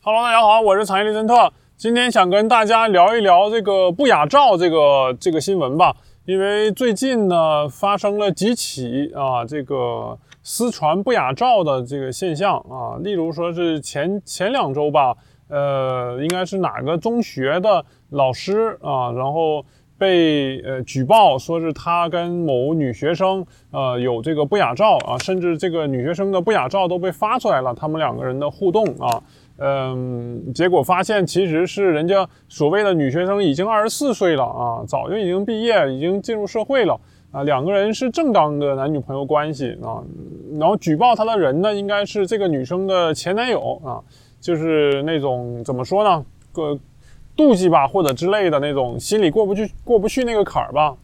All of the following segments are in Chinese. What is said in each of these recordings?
Hello，大家好，我是产业利森特。今天想跟大家聊一聊这个不雅照这个这个新闻吧。因为最近呢发生了几起啊这个私传不雅照的这个现象啊，例如说是前前两周吧，呃，应该是哪个中学的老师啊，然后被呃举报说是他跟某女学生呃有这个不雅照啊，甚至这个女学生的不雅照都被发出来了，他们两个人的互动啊。嗯，结果发现其实是人家所谓的女学生已经二十四岁了啊，早就已经毕业，已经进入社会了啊。两个人是正当的男女朋友关系啊。然后举报他的人呢，应该是这个女生的前男友啊，就是那种怎么说呢，个妒忌吧，或者之类的那种心里过不去过不去那个坎儿吧。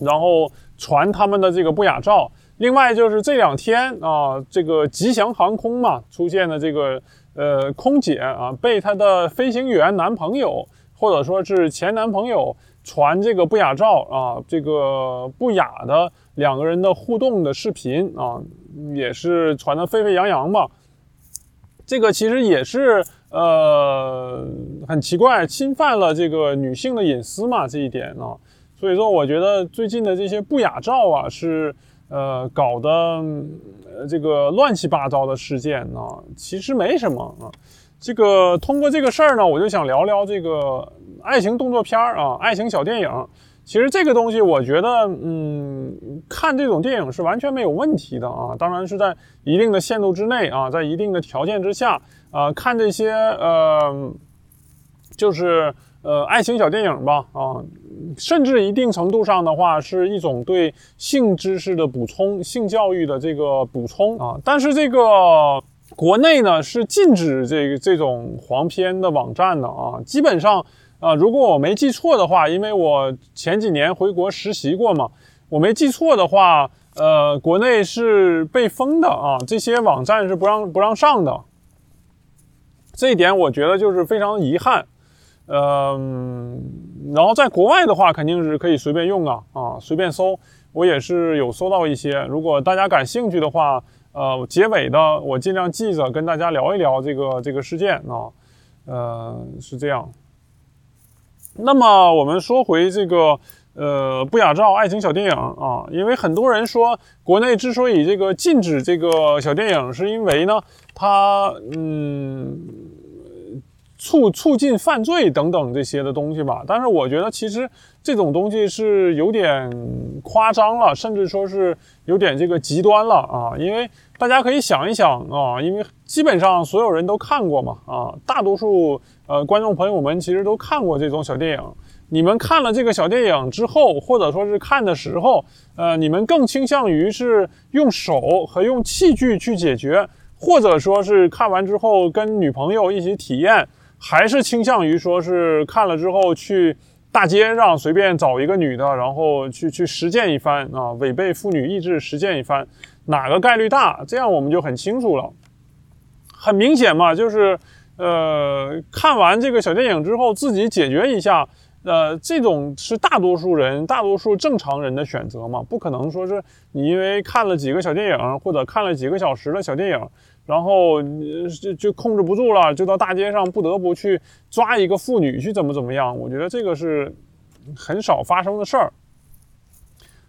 然后传他们的这个不雅照。另外就是这两天啊，这个吉祥航空嘛出现的这个。呃，空姐啊，被她的飞行员男朋友或者说是前男朋友传这个不雅照啊，这个不雅的两个人的互动的视频啊，也是传得沸沸扬扬吧。这个其实也是呃很奇怪，侵犯了这个女性的隐私嘛这一点啊。所以说，我觉得最近的这些不雅照啊是。呃，搞的呃这个乱七八糟的事件呢，其实没什么啊。这个通过这个事儿呢，我就想聊聊这个爱情动作片儿啊，爱情小电影。其实这个东西，我觉得，嗯，看这种电影是完全没有问题的啊。当然是在一定的限度之内啊，在一定的条件之下啊，看这些呃，就是呃爱情小电影吧啊。甚至一定程度上的话，是一种对性知识的补充、性教育的这个补充啊。但是这个国内呢是禁止这个这种黄片的网站的啊。基本上啊，如果我没记错的话，因为我前几年回国实习过嘛，我没记错的话，呃，国内是被封的啊，这些网站是不让不让上的。这一点我觉得就是非常遗憾。嗯，然后在国外的话，肯定是可以随便用啊啊，随便搜。我也是有搜到一些，如果大家感兴趣的话，呃，结尾的我尽量记着跟大家聊一聊这个这个事件啊，呃，是这样。那么我们说回这个呃不雅照爱情小电影啊，因为很多人说国内之所以这个禁止这个小电影，是因为呢，它嗯。促促进犯罪等等这些的东西吧，但是我觉得其实这种东西是有点夸张了，甚至说是有点这个极端了啊！因为大家可以想一想啊，因为基本上所有人都看过嘛啊，大多数呃观众朋友们其实都看过这种小电影。你们看了这个小电影之后，或者说是看的时候，呃，你们更倾向于是用手和用器具去解决，或者说是看完之后跟女朋友一起体验。还是倾向于说是看了之后去大街上随便找一个女的，然后去去实践一番啊，违背妇女意志实践一番，哪个概率大？这样我们就很清楚了。很明显嘛，就是呃，看完这个小电影之后自己解决一下，呃，这种是大多数人、大多数正常人的选择嘛，不可能说是你因为看了几个小电影或者看了几个小时的小电影。然后就就控制不住了，就到大街上不得不去抓一个妇女去怎么怎么样？我觉得这个是很少发生的事儿。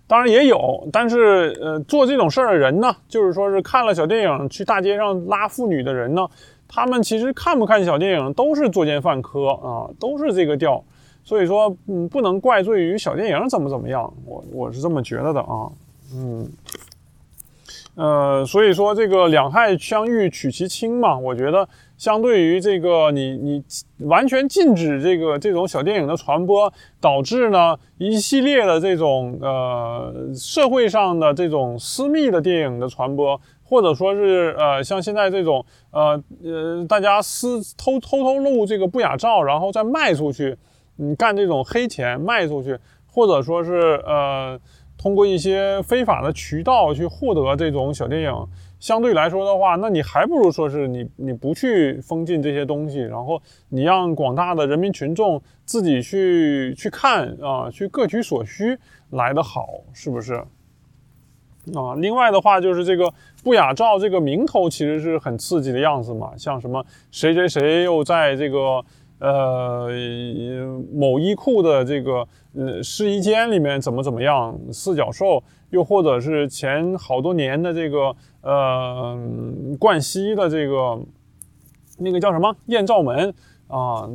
当然也有，但是呃，做这种事儿的人呢，就是说是看了小电影去大街上拉妇女的人呢，他们其实看不看小电影都是作奸犯科啊，都是这个调。所以说，嗯，不能怪罪于小电影怎么怎么样，我我是这么觉得的啊，嗯。呃，所以说这个两害相欲取其轻嘛，我觉得相对于这个你你完全禁止这个这种小电影的传播，导致呢一系列的这种呃社会上的这种私密的电影的传播，或者说是呃像现在这种呃呃大家私偷偷偷录这个不雅照，然后再卖出去，你干这种黑钱卖出去，或者说是呃。通过一些非法的渠道去获得这种小电影，相对来说的话，那你还不如说是你你不去封禁这些东西，然后你让广大的人民群众自己去去看啊，去各取所需来的好，是不是？啊，另外的话就是这个不雅照这个名头其实是很刺激的样子嘛，像什么谁谁谁又在这个呃某衣库的这个呃试衣间里面怎么怎么样四脚兽，又或者是前好多年的这个呃冠希的这个那个叫什么艳照门。啊，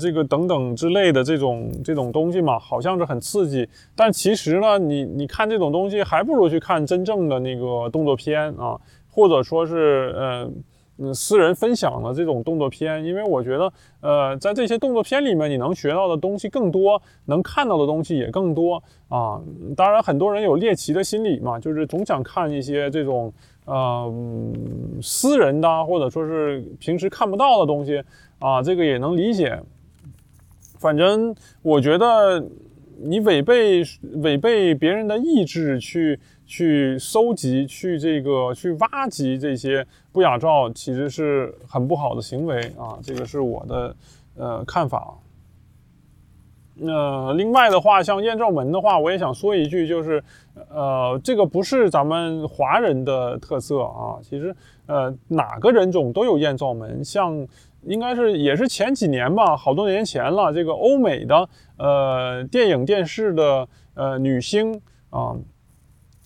这个等等之类的这种这种东西嘛，好像是很刺激，但其实呢，你你看这种东西，还不如去看真正的那个动作片啊，或者说是呃嗯私人分享的这种动作片，因为我觉得呃在这些动作片里面，你能学到的东西更多，能看到的东西也更多啊。当然，很多人有猎奇的心理嘛，就是总想看一些这种呃私人的，或者说是平时看不到的东西。啊，这个也能理解。反正我觉得，你违背违背别人的意志去去搜集、去这个去挖集这些不雅照，其实是很不好的行为啊。这个是我的呃看法。那另外的话，像艳照门的话，我也想说一句，就是呃，这个不是咱们华人的特色啊。其实呃，哪个人种都有艳照门，像。应该是也是前几年吧，好多年前了。这个欧美的呃电影电视的呃女星啊，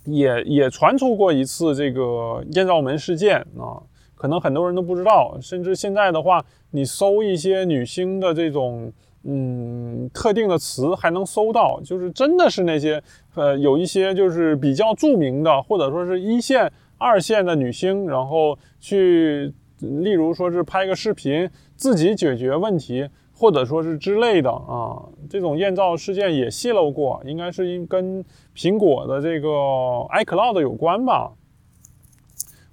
也也传出过一次这个艳照门事件啊，可能很多人都不知道。甚至现在的话，你搜一些女星的这种嗯特定的词，还能搜到，就是真的是那些呃有一些就是比较著名的，或者说是一线、二线的女星，然后去。例如说是拍个视频自己解决问题，或者说是之类的啊，这种艳照事件也泄露过，应该是因跟苹果的这个 iCloud 有关吧。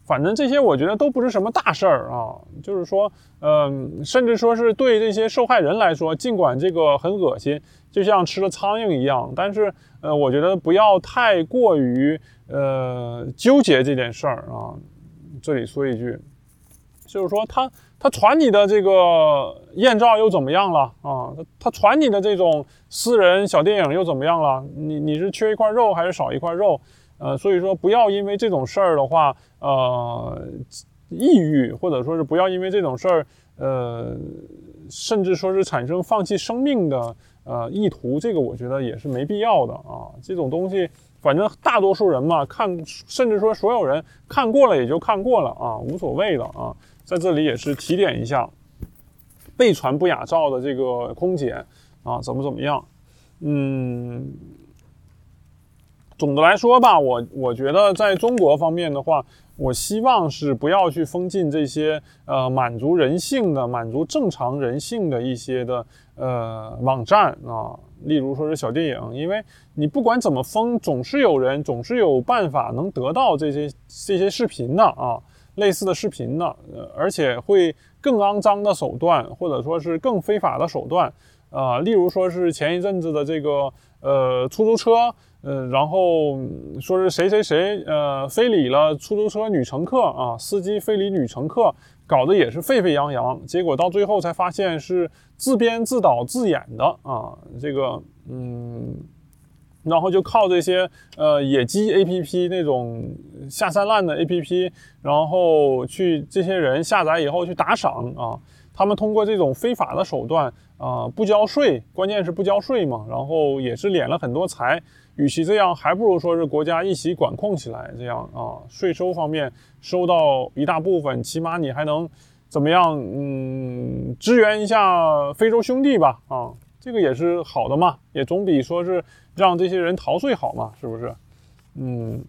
反正这些我觉得都不是什么大事儿啊，就是说，嗯，甚至说是对这些受害人来说，尽管这个很恶心，就像吃了苍蝇一样，但是呃，我觉得不要太过于呃纠结这件事儿啊。这里说一句。就是说，他他传你的这个艳照又怎么样了啊？他他传你的这种私人小电影又怎么样了？你你是缺一块肉还是少一块肉？呃，所以说不要因为这种事儿的话，呃，抑郁，或者说是不要因为这种事儿，呃，甚至说是产生放弃生命的呃意图，这个我觉得也是没必要的啊。这种东西，反正大多数人嘛，看，甚至说所有人看过了也就看过了啊，无所谓的啊。在这里也是提点一下，被传不雅照的这个空姐啊，怎么怎么样？嗯，总的来说吧，我我觉得在中国方面的话，我希望是不要去封禁这些呃满足人性的、满足正常人性的一些的呃网站啊，例如说是小电影，因为你不管怎么封，总是有人总是有办法能得到这些这些视频的啊。类似的视频呢，呃，而且会更肮脏的手段，或者说是更非法的手段，啊，例如说是前一阵子的这个呃出租车，呃，然后说是谁谁谁呃非礼了出租车女乘客啊，司机非礼女乘客，搞得也是沸沸扬扬，结果到最后才发现是自编自导自演的啊，这个嗯。然后就靠这些呃野鸡 A P P 那种下三滥的 A P P，然后去这些人下载以后去打赏啊，他们通过这种非法的手段啊不交税，关键是不交税嘛，然后也是敛了很多财。与其这样，还不如说是国家一起管控起来，这样啊，税收方面收到一大部分，起码你还能怎么样？嗯，支援一下非洲兄弟吧啊。这个也是好的嘛，也总比说是让这些人逃税好嘛，是不是？嗯，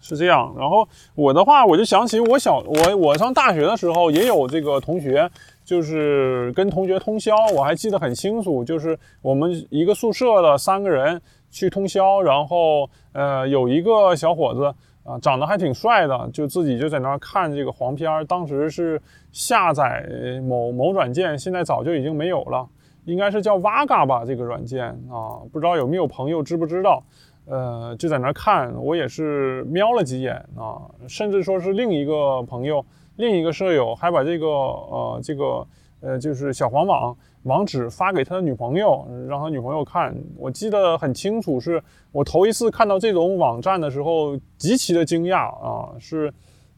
是这样。然后我的话，我就想起我小我我上大学的时候也有这个同学，就是跟同学通宵，我还记得很清楚，就是我们一个宿舍的三个人去通宵，然后呃有一个小伙子啊长得还挺帅的，就自己就在那儿看这个黄片儿，当时是下载某某软件，现在早就已经没有了。应该是叫 Vaga 吧，这个软件啊，不知道有没有朋友知不知道？呃，就在那看，我也是瞄了几眼啊，甚至说是另一个朋友、另一个舍友还把这个呃这个呃，就是小黄网网址发给他的女朋友，让他女朋友看。我记得很清楚，是我头一次看到这种网站的时候，极其的惊讶啊！是，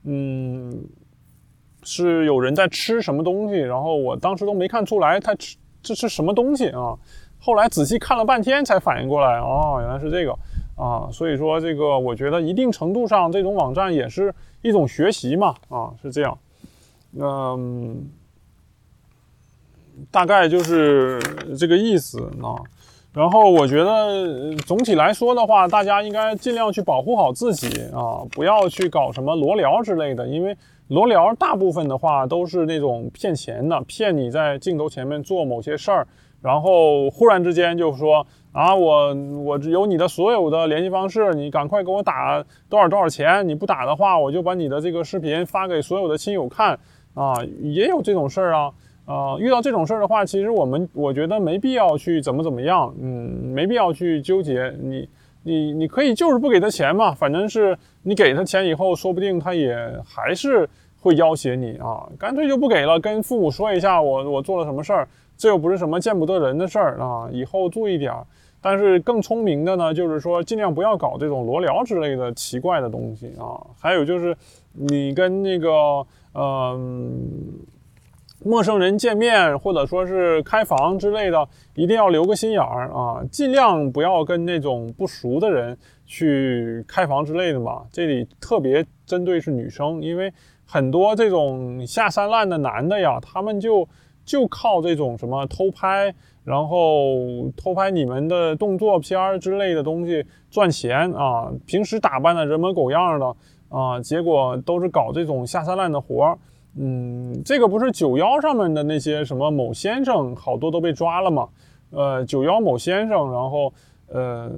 嗯，是有人在吃什么东西，然后我当时都没看出来他吃这是什么东西啊！后来仔细看了半天才反应过来，哦，原来是这个啊！所以说，这个我觉得一定程度上，这种网站也是一种学习嘛，啊，是这样，嗯。大概就是这个意思啊，然后我觉得总体来说的话，大家应该尽量去保护好自己啊，不要去搞什么裸聊之类的，因为裸聊大部分的话都是那种骗钱的，骗你在镜头前面做某些事儿，然后忽然之间就说啊，我我有你的所有的联系方式，你赶快给我打多少多少钱，你不打的话，我就把你的这个视频发给所有的亲友看啊，也有这种事儿啊。呃，遇到这种事儿的话，其实我们我觉得没必要去怎么怎么样，嗯，没必要去纠结。你你你可以就是不给他钱嘛，反正是你给他钱以后，说不定他也还是会要挟你啊，干脆就不给了，跟父母说一下我我做了什么事儿，这又不是什么见不得人的事儿啊，以后注意点儿。但是更聪明的呢，就是说尽量不要搞这种裸聊之类的奇怪的东西啊。还有就是你跟那个嗯。陌生人见面，或者说是开房之类的，一定要留个心眼儿啊，尽量不要跟那种不熟的人去开房之类的嘛。这里特别针对是女生，因为很多这种下三滥的男的呀，他们就就靠这种什么偷拍，然后偷拍你们的动作片儿之类的东西赚钱啊。平时打扮的人模狗样的啊，结果都是搞这种下三滥的活儿。嗯，这个不是九幺上面的那些什么某先生，好多都被抓了嘛？呃，九幺某先生，然后呃，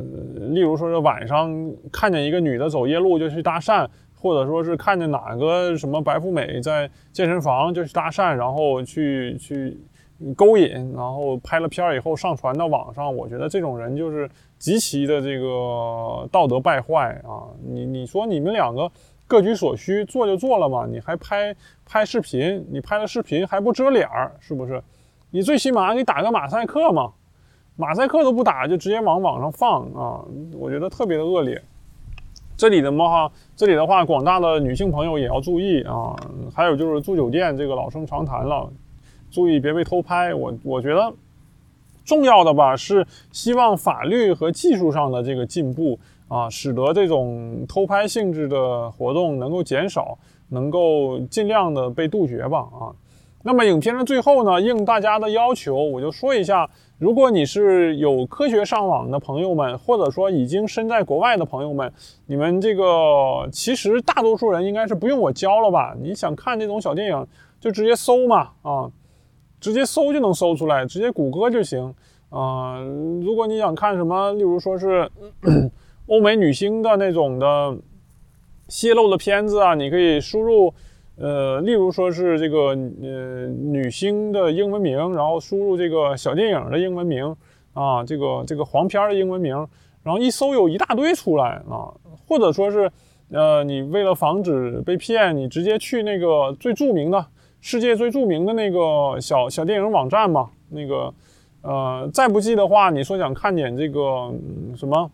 例如说是晚上看见一个女的走夜路就去搭讪，或者说是看见哪个什么白富美在健身房就去搭讪，然后去去勾引，然后拍了片儿以后上传到网上。我觉得这种人就是极其的这个道德败坏啊！你你说你们两个。各取所需，做就做了嘛，你还拍拍视频，你拍了视频还不遮脸儿，是不是？你最起码你打个马赛克嘛，马赛克都不打就直接往网上放啊，我觉得特别的恶劣。这里的嘛哈，这里的话，广大的女性朋友也要注意啊。还有就是住酒店，这个老生常谈了，注意别被偷拍。我我觉得重要的吧，是希望法律和技术上的这个进步。啊，使得这种偷拍性质的活动能够减少，能够尽量的被杜绝吧。啊，那么影片的最后呢，应大家的要求，我就说一下，如果你是有科学上网的朋友们，或者说已经身在国外的朋友们，你们这个其实大多数人应该是不用我教了吧？你想看这种小电影，就直接搜嘛，啊，直接搜就能搜出来，直接谷歌就行。啊，如果你想看什么，例如说是。欧美女星的那种的泄露的片子啊，你可以输入，呃，例如说是这个呃女星的英文名，然后输入这个小电影的英文名啊，这个这个黄片的英文名，然后一搜有一大堆出来啊，或者说是呃你为了防止被骗，你直接去那个最著名的世界最著名的那个小小电影网站嘛，那个呃再不济的话，你说想看点这个什么？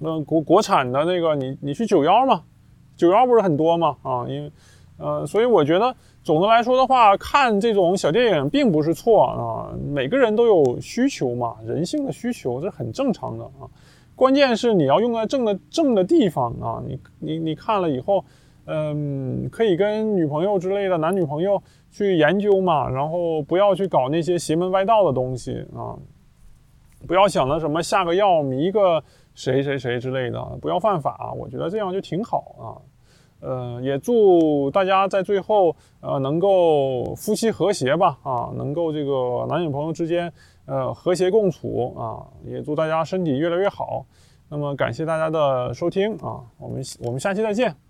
那国国产的那个，你你去九幺嘛，九幺不是很多嘛啊，因为呃，所以我觉得总的来说的话，看这种小电影并不是错啊。每个人都有需求嘛，人性的需求这很正常的啊。关键是你要用在正的正的地方啊。你你你看了以后，嗯，可以跟女朋友之类的男女朋友去研究嘛，然后不要去搞那些邪门歪道的东西啊。不要想着什么下个药迷个。谁谁谁之类的，不要犯法，我觉得这样就挺好啊。呃，也祝大家在最后呃能够夫妻和谐吧啊，能够这个男女朋友之间呃和谐共处啊，也祝大家身体越来越好。那么感谢大家的收听啊，我们我们下期再见。